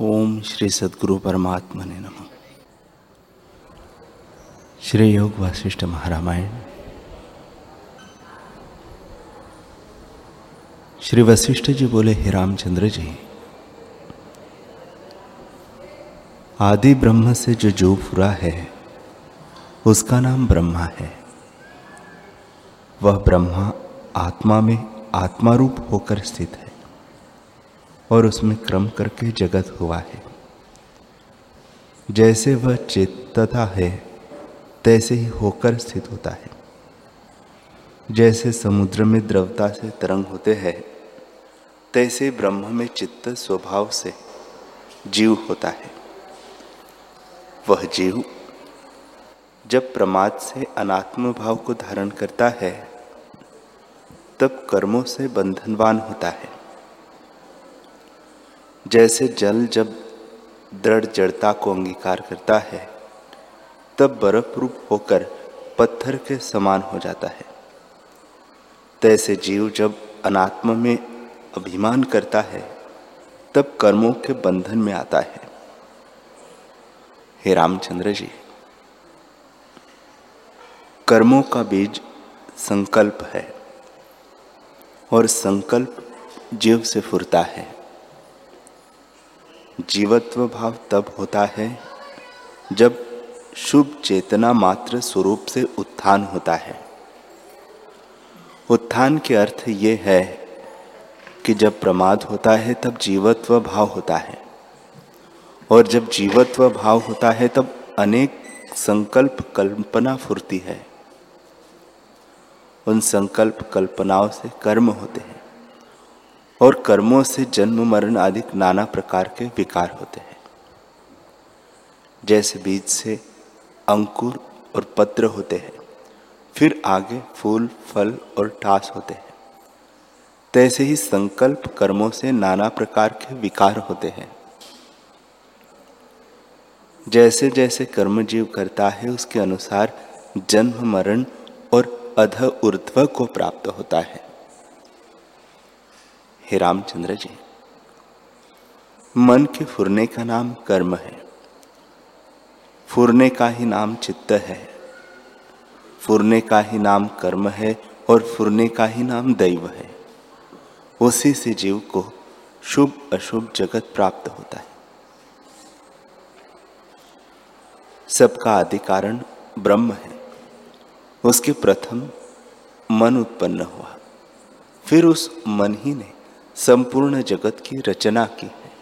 ओम श्री सदगुरु परमात्मा ने नम। श्री योग वासिष्ठ महारामायण। श्री वशिष्ठ जी बोले, हे रामचंद्र जी, आदि ब्रह्म से जो जो फुरा है, उसका नाम ब्रह्मा है। वह ब्रह्मा आत्मा में आत्मा रूप होकर स्थित है। और उसमें क्रम करके जगत हुआ है। जैसे वह चेतता है, तैसे ही होकर स्थित होता है। जैसे समुद्र में द्रवता से तरंग होते हैं, तैसे ब्रह्म में चित्त स्वभाव से जीव होता है। वह जीव जब प्रमाद से अनात्म भाव को धारण करता है, तब कर्मों से बंधनवान होता है। जैसे जल जब दृढ़ जड़ता को अंगीकार करता है, तब बर्फ़ रूप होकर पत्थर के समान हो जाता है। तैसे जीव जब अनात्म में अभिमान करता है, तब कर्मों के बंधन में आता है। हे रामचंद्र जी, कर्मों का बीज संकल्प है और संकल्प जीव से फुरता है। जीवत्व भाव तब होता है जब शुभ चेतना मात्र स्वरूप से उत्थान होता है। उत्थान के अर्थ ये है कि जब प्रमाद होता है, तब जीवत्व भाव होता है। और जब जीवत्व भाव होता है, तब अनेक संकल्प कल्पना फुरती है। उन संकल्प कल्पनाओं से कर्म होते हैं। और कर्मों से जन्म, मरण आदि नाना प्रकार के विकार होते हैं। जैसे बीज से अंकुर और पत्र होते हैं, फिर आगे फूल, फल और टास होते हैं। तैसे ही संकल्प कर्मों से नाना प्रकार के विकार होते हैं। जैसे जैसे कर्म जीव करता है, उसके अनुसार जन्म, मरण और अध ऊर्ध्व को प्राप्त होता है। हे रामचंद्र जी, मन के फुरने का नाम कर्म है। फुरने का ही नाम चित्त है। फुरने का ही नाम कर्म है और फुरने का ही नाम दैव है। उसी से जीव को शुभ अशुभ जगत प्राप्त होता है। सबका आदि कारण ब्रह्म है। उसके प्रथम मन उत्पन्न हुआ। फिर उस मन ही ने संपूर्ण जगत की रचना की है।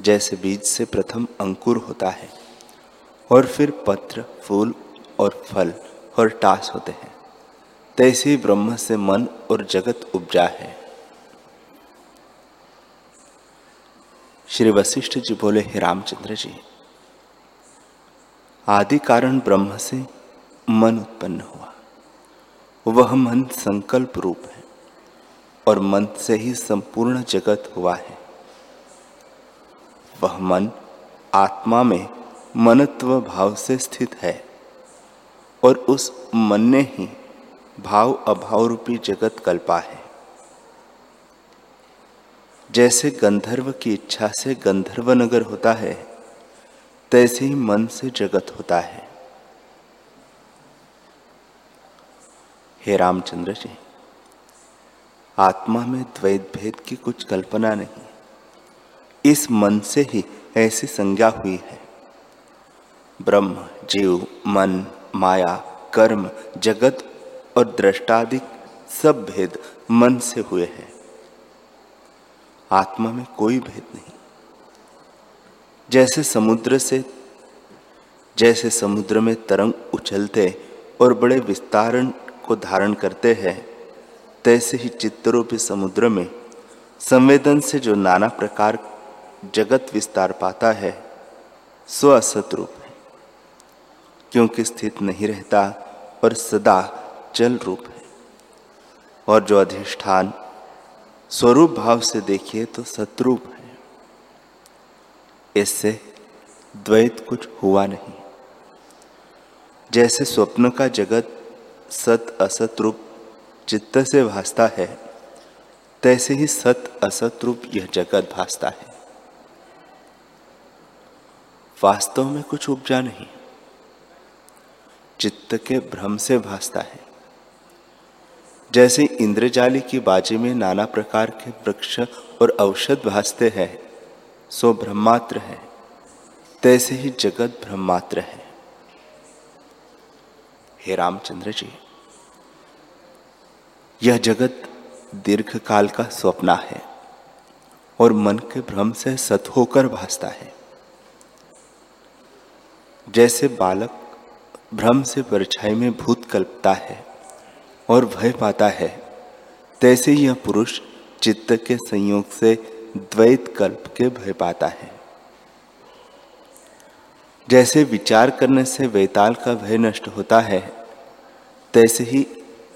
जैसे बीज से प्रथम अंकुर होता है, और फिर पत्र, फूल और फल और टास होते हैं। तैसे ही ब्रह्म से मन और जगत उपजा है। श्री वशिष्ठ जी बोले, हे रामचंद्र जी, आदि कारण ब्रह्म से मन उत्पन्न हुआ। वह मन संकल्प रूप है। और मन से ही संपूर्ण जगत हुआ है। वह मन आत्मा में मनत्व भाव से स्थित है और उस मन ने ही भाव अभाव रूपी जगत कल्पा है। जैसे गंधर्व की इच्छा से गंधर्व नगर होता है, तैसे ही मन से जगत होता है। हे रामचंद्र जी। आत्मा में द्वैत भेद की कुछ कल्पना नहीं। इस मन से ही ऐसी संज्ञा हुई है। ब्रह्म, जीव, मन, माया, कर्म, जगत और दृष्टादिक सब भेद मन से हुए हैं। आत्मा में कोई भेद नहीं। जैसे समुद्र से, जैसे समुद्र में तरंग उछलते और बड़े विस्तारण को धारण करते हैं तैसे ही चित्तरूपी समुद्र में, संवेदन से जो नाना प्रकार जगत विस्तार पाता है, स्व असत रूप है। क्योंकि स्थित नहीं रहता और सदा चल रूप है। और जो अधिष्ठान स्वरूप भाव से देखिए तो सतरूप है। इससे द्वैत कुछ हुआ नहीं। जैसे स्वप्न का जगत सत असत रूप चित्त से भासता है, तैसे ही सत असत रूप यह जगत भासता है। वास्तव में कुछ उपजा नहीं, चित्त के भ्रम से भासता है। जैसे इंद्रजाली की बाजी में नाना प्रकार के वृक्ष और औषध भासते हैं, सो ब्रह्मात्र है, तैसे ही जगत ब्रह्मात्र है। हे रामचंद्र जी। यह जगत दीर्घ काल का स्वप्न है और मन के भ्रम से सत होकर भासता है। जैसे बालक भ्रम से परछाई में भूत कल्पता है और भय पाता है, तैसे यह पुरुष चित्त के संयोग से द्वैत कल्प के भय पाता है। जैसे विचार करने से वेताल का भय नष्ट होता है, तैसे ही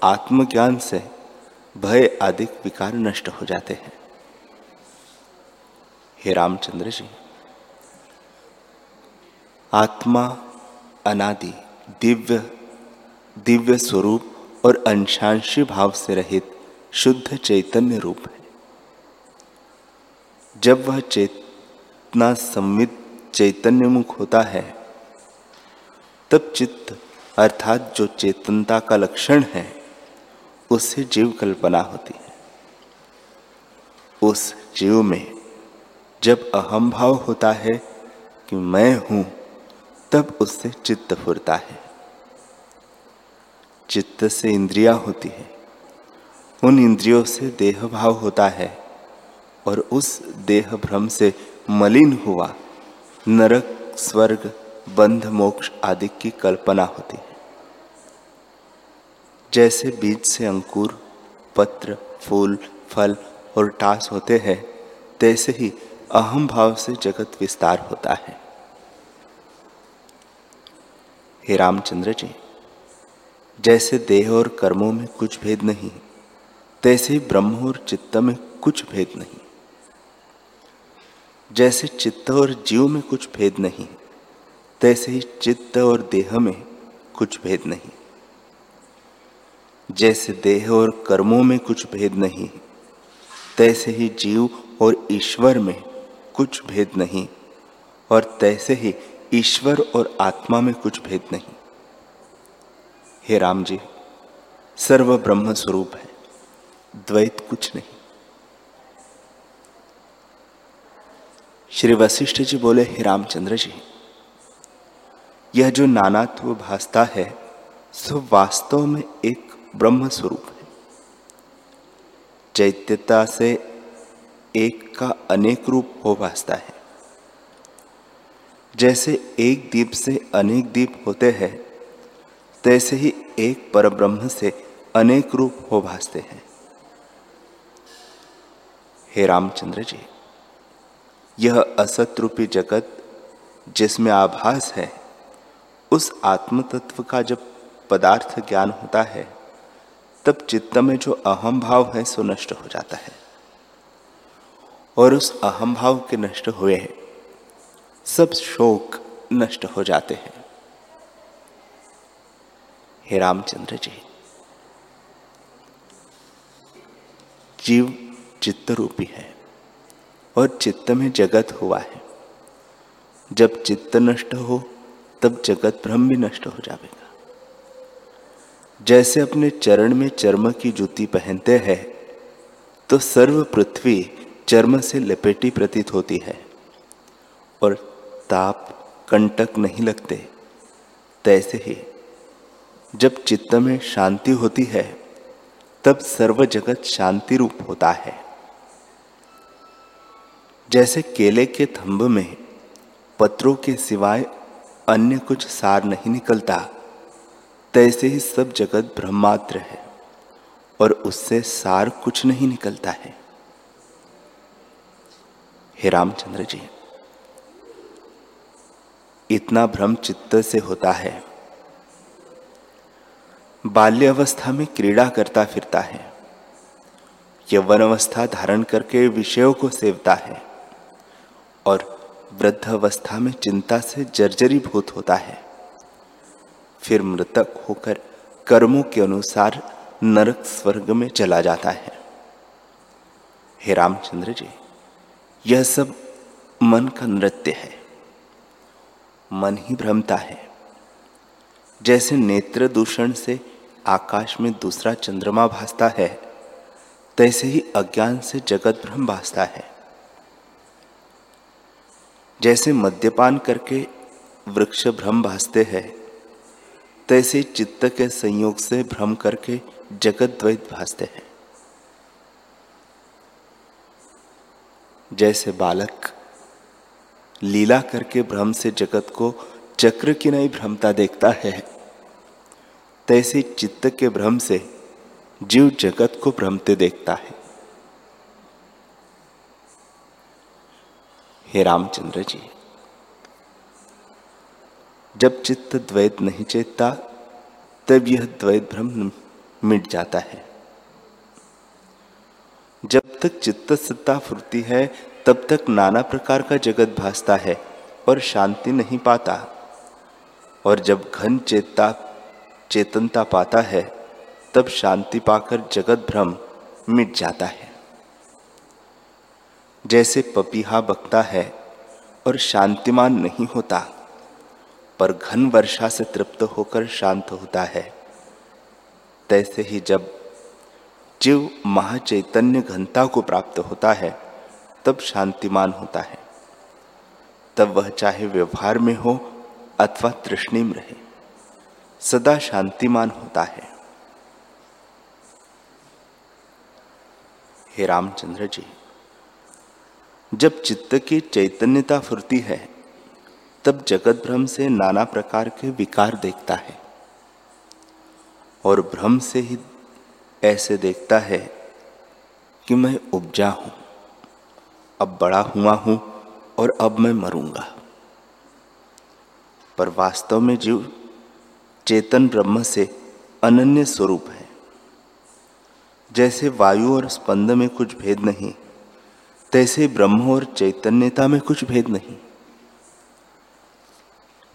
आत्मज्ञान से भय आदि विकार नष्ट हो जाते हैं। हे रामचंद्र जी, आत्मा अनादि दिव्य दिव्य स्वरूप और अंशांशी भाव से रहित शुद्ध चैतन्य रूप है। जब वह चेतना संवित चैतन्य मुख होता है, तब चित्त अर्थात जो चेतनता का लक्षण है उससे जीव कल्पना होती है। उस जीव में जब अहम भाव होता है कि मैं हूँ, तब उससे चित्त फुरता है। चित्त से इंद्रिया होती है। उन इंद्रियों से देह भाव होता है और उस देह भ्रम से मलिन हुआ नरक, स्वर्ग, बंध, मोक्ष आदि की कल्पना होती है। जैसे बीज से अंकुर, पत्र, फूल, फल और टास होते हैं, तैसे ही अहम भाव से जगत विस्तार होता है। हे रामचंद्र जी, जैसे देह और कर्मों में कुछ भेद नहीं, तैसे ही ब्रह्म और चित्त में कुछ भेद नहीं। जैसे चित्त और जीव में कुछ भेद नहीं, तैसे ही चित्त और देह में कुछ भेद नहीं। जैसे देह और कर्मों में कुछ भेद नहीं, तैसे ही जीव और ईश्वर में कुछ भेद नहीं, और तैसे ही ईश्वर और आत्मा में कुछ भेद नहीं। हे राम जी सर्व ब्रह्म स्वरूप है, द्वैत कुछ नहीं। श्री वशिष्ठ जी बोले, हे रामचंद्र जी, यह जो नानात्व भासता है, सो वास्तव में एक ब्रह्म स्वरूप है। चैत्यता से एक का अनेक रूप हो भासता है। जैसे एक दीप से अनेक दीप होते हैं, तैसे ही एक परब्रह्म से अनेक रूप हो भासते हैं। हे रामचंद्र जी, यह असत रूपी जगत जिसमें आभास है, उस आत्म तत्व का जब पदार्थ ज्ञान होता है तब चित्त में जो अहम भाव है, सो नष्ट हो जाता है। और उस अहम भाव के नष्ट हुए सब शोक नष्ट हो जाते हैं। हे रामचंद्र जी, जीव चित्त रूपी है और चित्त में जगत हुआ है। जब चित्त नष्ट हो, तब जगत भ्रम भी नष्ट हो जाएगा। जैसे अपने चरण में चर्म की जूती पहनते हैं तो सर्व पृथ्वी चर्म से लपेटी प्रतीत होती है और ताप कंटक नहीं लगते। तैसे ही जब चित्त में शांति होती है, तब सर्व जगत शांति रूप होता है। जैसे केले के थंब में पत्रों के सिवाय अन्य कुछ सार नहीं निकलता तैसे ही सब जगत ब्रह्मात्र है और उससे सार कुछ नहीं निकलता है। हे रामचंद्र जी, इतना भ्रम चित्त से होता है। बाल्य अवस्था में क्रीड़ा करता फिरता है। यवन अवस्था धारण करके विषयों को सेवता है। और वृद्ध अवस्था में चिंता से जर्जरी भूत होता है। फिर मृतक होकर कर्मों के अनुसार नरक स्वर्ग में चला जाता है। हे रामचंद्र जी, यह सब मन का नृत्य है। मन ही भ्रमता है। जैसे नेत्र दूषण से आकाश में दूसरा चंद्रमा भासता है, तैसे ही अज्ञान से जगत भ्रम भासता है। जैसे मद्यपान करके वृक्ष भ्रम भासते हैं तैसे चित्त के संयोग से भ्रम करके जगत द्वैत भासते हैं। जैसे बालक लीला करके भ्रम से जगत को चक्र की नहीं भ्रमता देखता है, तैसे चित्त के भ्रम से जीव जगत को भ्रमते देखता है। हे रामचंद्र जी जब चित्त द्वैत नहीं चेतता, तब यह द्वैत भ्रम मिट जाता है। जब तक चित्त सत्ता फुरती है, तब तक नाना प्रकार का जगत भासता है और शांति नहीं पाता। और जब घन चेतता, चेतनता पाता है, तब शांति पाकर जगत भ्रम मिट जाता है। जैसे पपीहा बकता है और शांतिमान नहीं होता पर घन वर्षा से तृप्त होकर शांत होता है। तैसे ही जब जीव महाचैतन्य घनता को प्राप्त होता है, तब शांतिमान होता है। तब वह चाहे व्यवहार में हो अथवा तृष्णिम रहे, सदा शांतिमान होता है। हे रामचंद्र जी, जब चित्त की चैतन्यता फुरती है तब जगत भ्रम से नाना प्रकार के विकार देखता है और भ्रम से ही ऐसे देखता है कि मैं उपजा हूँ, अब बड़ा हुआ हूँ और अब मैं मरूँगा। पर वास्तव में जीव चेतन ब्रह्म से अनन्य स्वरूप है। जैसे वायु और स्पंद में कुछ भेद नहीं, तैसे ब्रह्म और चैतन्यता में कुछ भेद नहीं।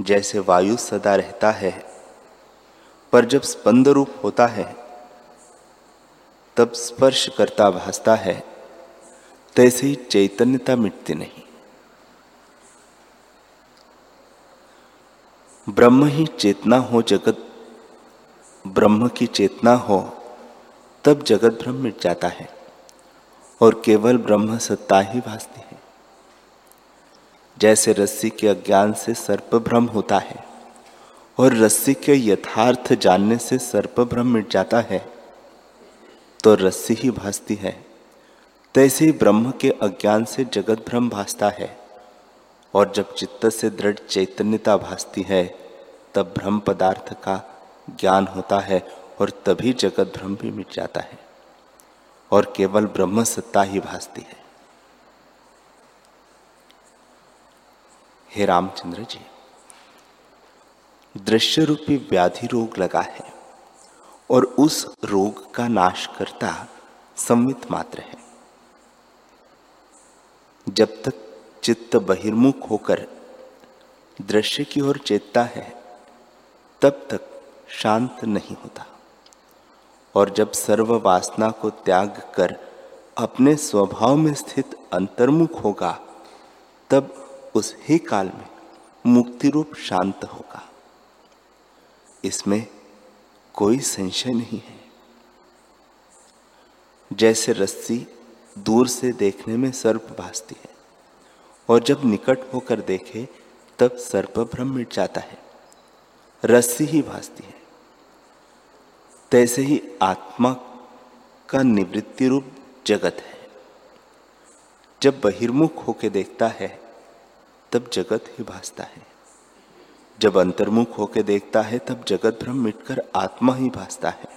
जैसे वायु सदा रहता है। पर जब स्पंद रूप होता है, तब स्पर्श करता भासता है तैसे ही चैतन्यता मिटती नहीं। ब्रह्म ही चेतना हो जगत, ब्रह्म की चेतना हो, तब जगत भ्रम मिट जाता है, और केवल ब्रह्म सत्ता ही भासती है। जैसे रस्सी के अज्ञान से सर्प भ्रम होता है, और रस्सी के यथार्थ जानने से सर्प भ्रम मिट जाता है तो रस्सी ही भासती है। तैसे ही ब्रह्म के अज्ञान से जगत भ्रम भासता है, और जब चित्त से दृढ़ चैतन्यता भासती है, तब ब्रह्म पदार्थ का ज्ञान होता है, और तभी जगत भ्रम भी मिट जाता है, और केवल ब्रह्म सत्ता ही भासती है। हे रामचंद्र जी दृश्य रूपी व्याधि रोग लगा है और उस रोग का नाश करता संवित मात्र है। जब तक चित्त बहिर्मुख होकर दृश्य की ओर चेतता है, तब तक शांत नहीं होता और जब सर्व वासना को त्याग कर अपने स्वभाव में स्थित अंतर्मुख होगा, तब उस ही काल में मुक्ति रूप शांत होगा। इसमें कोई संशय नहीं है। जैसे रस्सी दूर से देखने में सर्प भासती है, और जब निकट होकर देखे, तब सर्प भ्रम मिट जाता है। रस्सी ही भासती है। तैसे ही आत्मा का निवृत्ति रूप जगत है। जब बहिर्मुख होके देखता है तब जगत ही भासता है। जब अंतर्मुख होकर देखता है, तब जगत भ्रम मिटकर आत्मा ही भासता है।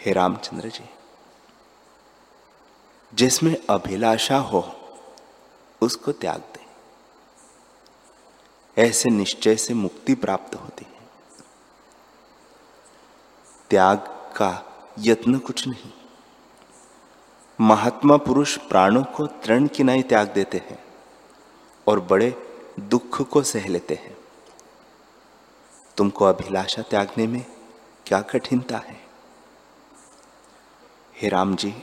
हे रामचंद्र जी, जिसमें अभिलाषा हो, उसको त्याग दे। ऐसे निश्चय से मुक्ति प्राप्त होती है। त्याग का यत्न कुछ नहीं। महात्मा पुरुष प्राणों को तृण की नहीं त्याग देते हैं और बड़े दुख को सह लेते हैं। तुमको अभिलाषा त्यागने में क्या कठिनता है? हे राम जी,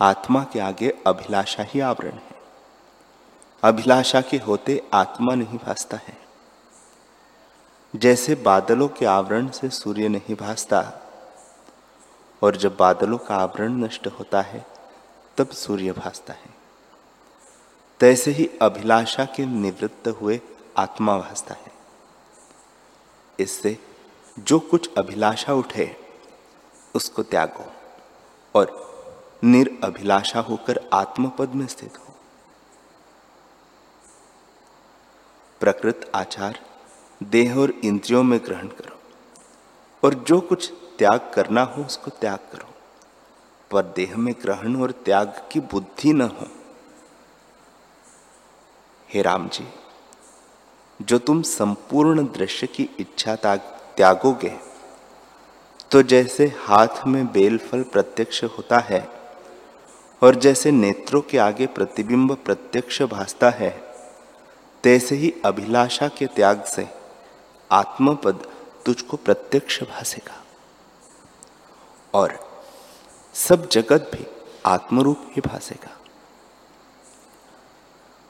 आत्मा के आगे अभिलाषा ही आवरण है। अभिलाषा के होते आत्मा नहीं भासता है। जैसे बादलों के आवरण से सूर्य नहीं भासता और जब बादलों का आवरण नष्ट होता है, तब सूर्य भासता है। तैसे ही अभिलाषा के निवृत्त हुए आत्मा भासता है। इससे जो कुछ अभिलाषा उठे, उसको त्यागो और निरअभिलाषा होकर आत्मपद में स्थित हो। प्रकृत आचार देह और इंद्रियों में ग्रहण करो और जो कुछ त्याग करना हो, उसको त्याग करो। पर देह में ग्रहण और त्याग की बुद्धि न हो। हे राम जी, जो तुम संपूर्ण दृश्य की इच्छा त्यागोगे तो जैसे हाथ में बेलफल प्रत्यक्ष होता है, और जैसे नेत्रों के आगे प्रतिबिंब प्रत्यक्ष भासता है, तैसे ही अभिलाषा के त्याग से आत्मपद तुझको प्रत्यक्ष भासेगा। और सब जगत भी आत्मरूप ही भासेगा।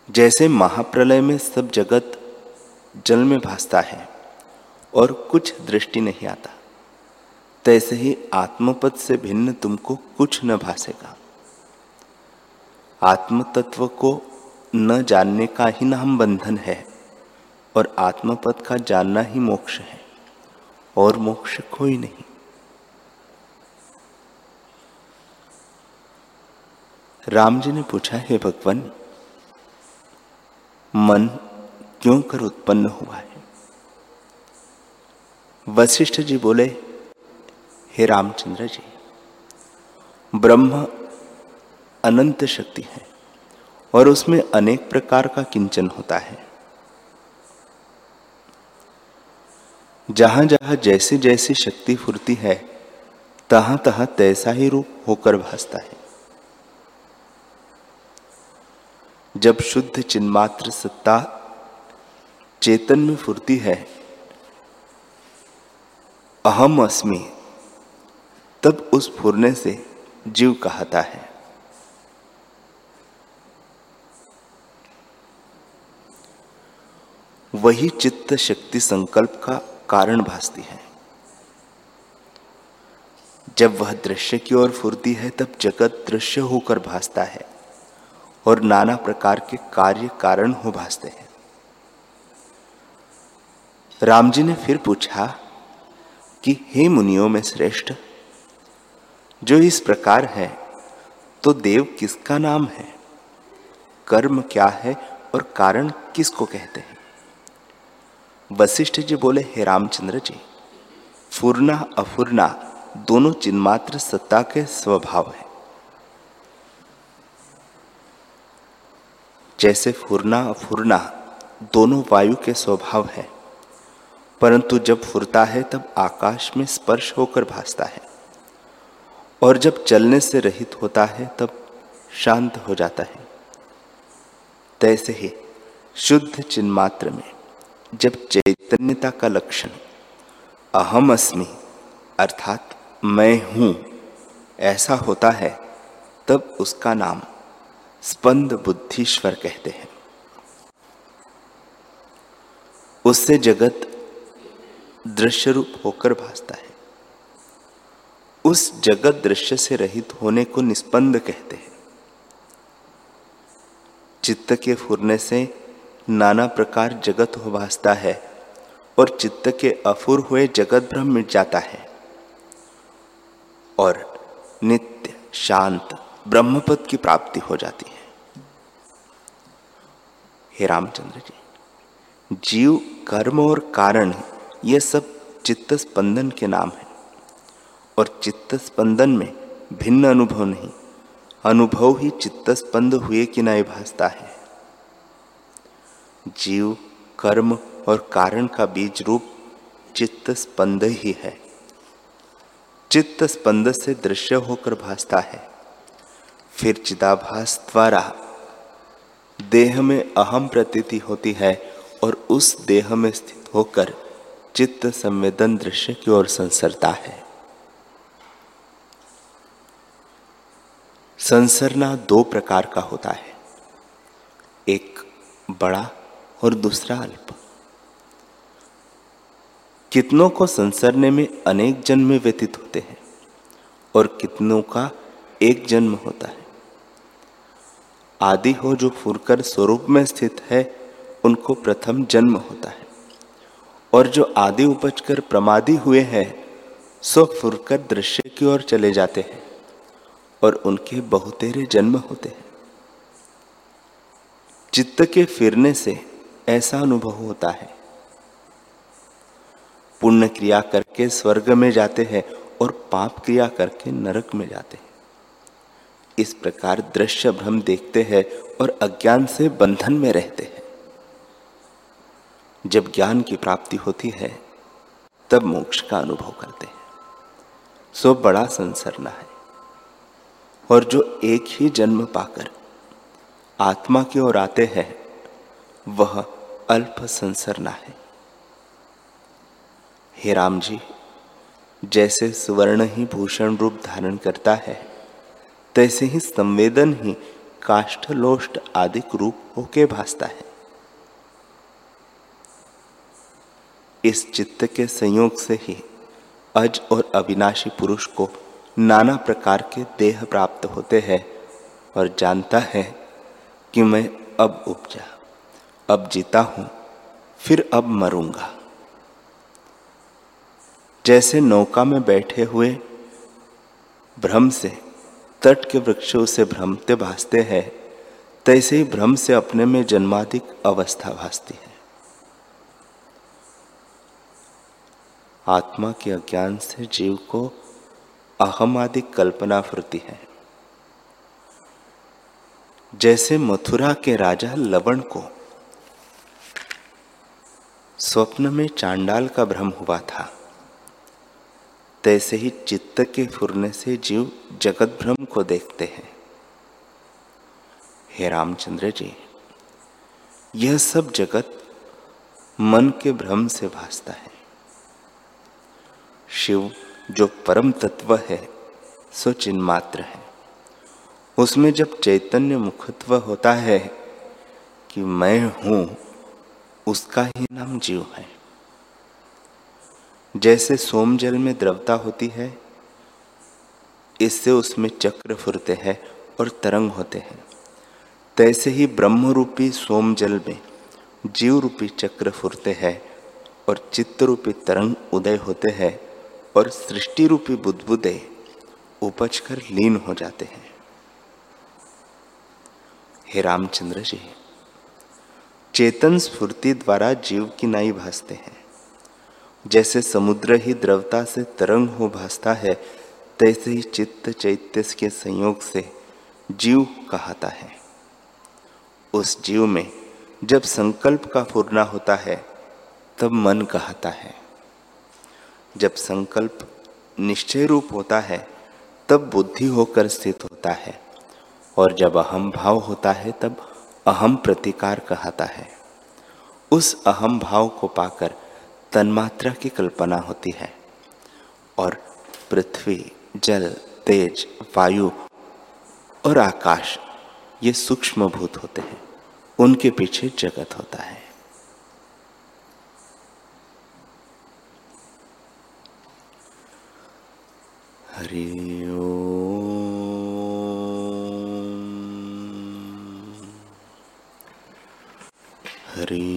जैसे महाप्रलय में सब जगत जल में भासता है और कुछ दृष्टि नहीं आता, तैसे ही आत्मपद से भिन्न तुमको कुछ न भासेगा। आत्म तत्व को न जानने का ही नाम बंधन है और आत्मपद का जानना ही मोक्ष है और मोक्ष कोई नहीं। राम जी ने पूछा, हे भगवान, मन क्यों कर उत्पन्न हुआ है? वशिष्ठ जी बोले, हे रामचंद्र जी, ब्रह्म अनंत शक्ति है और उसमें अनेक प्रकार का किंचन होता है। जहाँ जहाँ जैसी जैसी शक्ति फुरती है तहां तहां तैसा ही रूप होकर भासता है। जब शुद्ध चिन्मात्र सत्ता चेतन में फुरती है, अहम अस्मि, तब उस फुरने से जीव कहता है। वही चित्त शक्ति संकल्प का कारण भासती है। जब वह दृश्य की ओर फुरती है, तब जगत दृश्य होकर भासता है। और नाना प्रकार के कार्य कारण हो भासते हैं। राम जी ने फिर पूछा कि, हे मुनियों में श्रेष्ठ, जो इस प्रकार है तो देव किसका नाम है? कर्म क्या है और कारण किसको कहते हैं? वशिष्ठ जी बोले, हे रामचंद्र जी, फूर्ना, अफूर्ना दोनों चिन्मात्र सत्ता के स्वभाव है। जैसे फूर्ना फुरना दोनों वायु के स्वभाव है। परंतु जब फुरता है, तब आकाश में स्पर्श होकर भासता है। और जब चलने से रहित होता है, तब शांत हो जाता है। तैसे ही शुद्ध चिन्मात्र में जब चैतन्यता का लक्षण, अहम अस्मि, अर्थात मैं हूँ, ऐसा होता है, तब उसका नाम स्पंद बुद्धिश्वर कहते हैं। उससे जगत दृश्य रूप होकर भासता है। उस जगत दृश्य से रहित होने को निस्पंद कहते हैं। चित्त के फुरने से नाना प्रकार जगत हो भासता है और चित्त के अफुर हुए जगत भ्रम मिट जाता है। और नित्य शांत ब्रह्मपद की प्राप्ति हो जाती है। हे रामचंद्र जी, जीव, कर्म और कारण ये सब चित्त स्पंदन के नाम है। और चित्त स्पंदन में भिन्न अनुभव नहीं, अनुभव ही चित्त स्पंद हुए कि नहीं भासता है। जीव, कर्म और कारण का बीज रूप चित्त स्पंद ही है। चित्त स्पंद से दृश्य होकर भासता है। फिर चिदाभास द्वारा देह में अहम प्रतीति होती है और उस देह में स्थित होकर चित्त संवेदन दृश्य की ओर संसरता है। संसरना दो प्रकार का होता है। एक बड़ा और दूसरा अल्प। कितनों को संसरने में अनेक जन्म व्यतीत होते हैं और कितनों का एक जन्म होता है। आदि हो जो फुरकर स्वरूप में स्थित है, उनको प्रथम जन्म होता है। और जो आदि उपज कर प्रमादी हुए हैं, सो फुरकर दृश्य की ओर चले जाते हैं, और उनके बहुतेरे जन्म होते हैं। चित्त के फिरने से ऐसा अनुभव होता है। पुण्य क्रिया करके स्वर्ग में जाते हैं और पाप क्रिया करके नरक में जाते हैं। इस प्रकार दृश्य भ्रम देखते हैं और अज्ञान से बंधन में रहते हैं। जब ज्ञान की प्राप्ति होती है, तब मोक्ष का अनुभव करते हैं। सो बड़ा संसरना है। और जो एक ही जन्म पाकर आत्मा की ओर आते हैं, वह अल्प संसरना है। हे राम जी, जैसे सुवर्ण ही भूषण रूप धारण करता है तैसे ही संवेदन ही काष्ठ लोष्ट आदि रूप होके भासता है। इस चित्त के संयोग से ही अज और अविनाशी पुरुष को नाना प्रकार के देह प्राप्त होते हैं और जानता है कि मैं अब उपजा, अब जीता हूँ, फिर अब मरूँगा। जैसे नौका में बैठे हुए भ्रम से तट के वृक्षों से भ्रमते भासते हैं, तैसे ही भ्रम से अपने में जन्माधिक अवस्था भासती है। आत्मा के अज्ञान से जीव को अहम आदि कल्पना फुरती है। जैसे मथुरा के राजा लवण को स्वप्न में चांडाल का भ्रम हुआ था तैसे ही चित्त के फुरने से जीव जगत भ्रम को देखते हैं। हे रामचंद्र जी, यह सब जगत मन के भ्रम से भासता है। शिव, जो परम तत्व है, सो चिन्मात्र है। उसमें जब चैतन्य मुखत्व होता है कि मैं हूँ, उसका ही नाम जीव है। जैसे सोम जल में द्रवता होती है, इससे उसमें चक्र फुरते हैं और तरंग होते हैं। तैसे ही ब्रह्म रूपी सोम जल में जीव रूपी चक्र फुरते हैं और चित्त रूपी तरंग उदय होते हैं और सृष्टि रूपी बुद्बुदे उपज कर लीन हो जाते हैं। हे रामचंद्र जी, चेतन स्फूर्ति द्वारा जीव की नाई भासते हैं। जैसे समुद्र ही द्रवता से तरंग हो भासता है, तैसे ही चित्त चैत्य के संयोग से जीव कहता है। उस जीव में जब संकल्प का फूरना होता है, तब मन कहता है। जब संकल्प निश्चय रूप होता है, तब बुद्धि होकर स्थित होता है, और जब अहम भाव होता है, तब अहम प्रतिकार कहता है। उस अहम भाव को पाकर तन्मात्रा की कल्पना होती है और पृथ्वी, जल, तेज, वायु और आकाश, ये सूक्ष्म भूत होते हैं। उनके पीछे जगत होता है। हरि हरि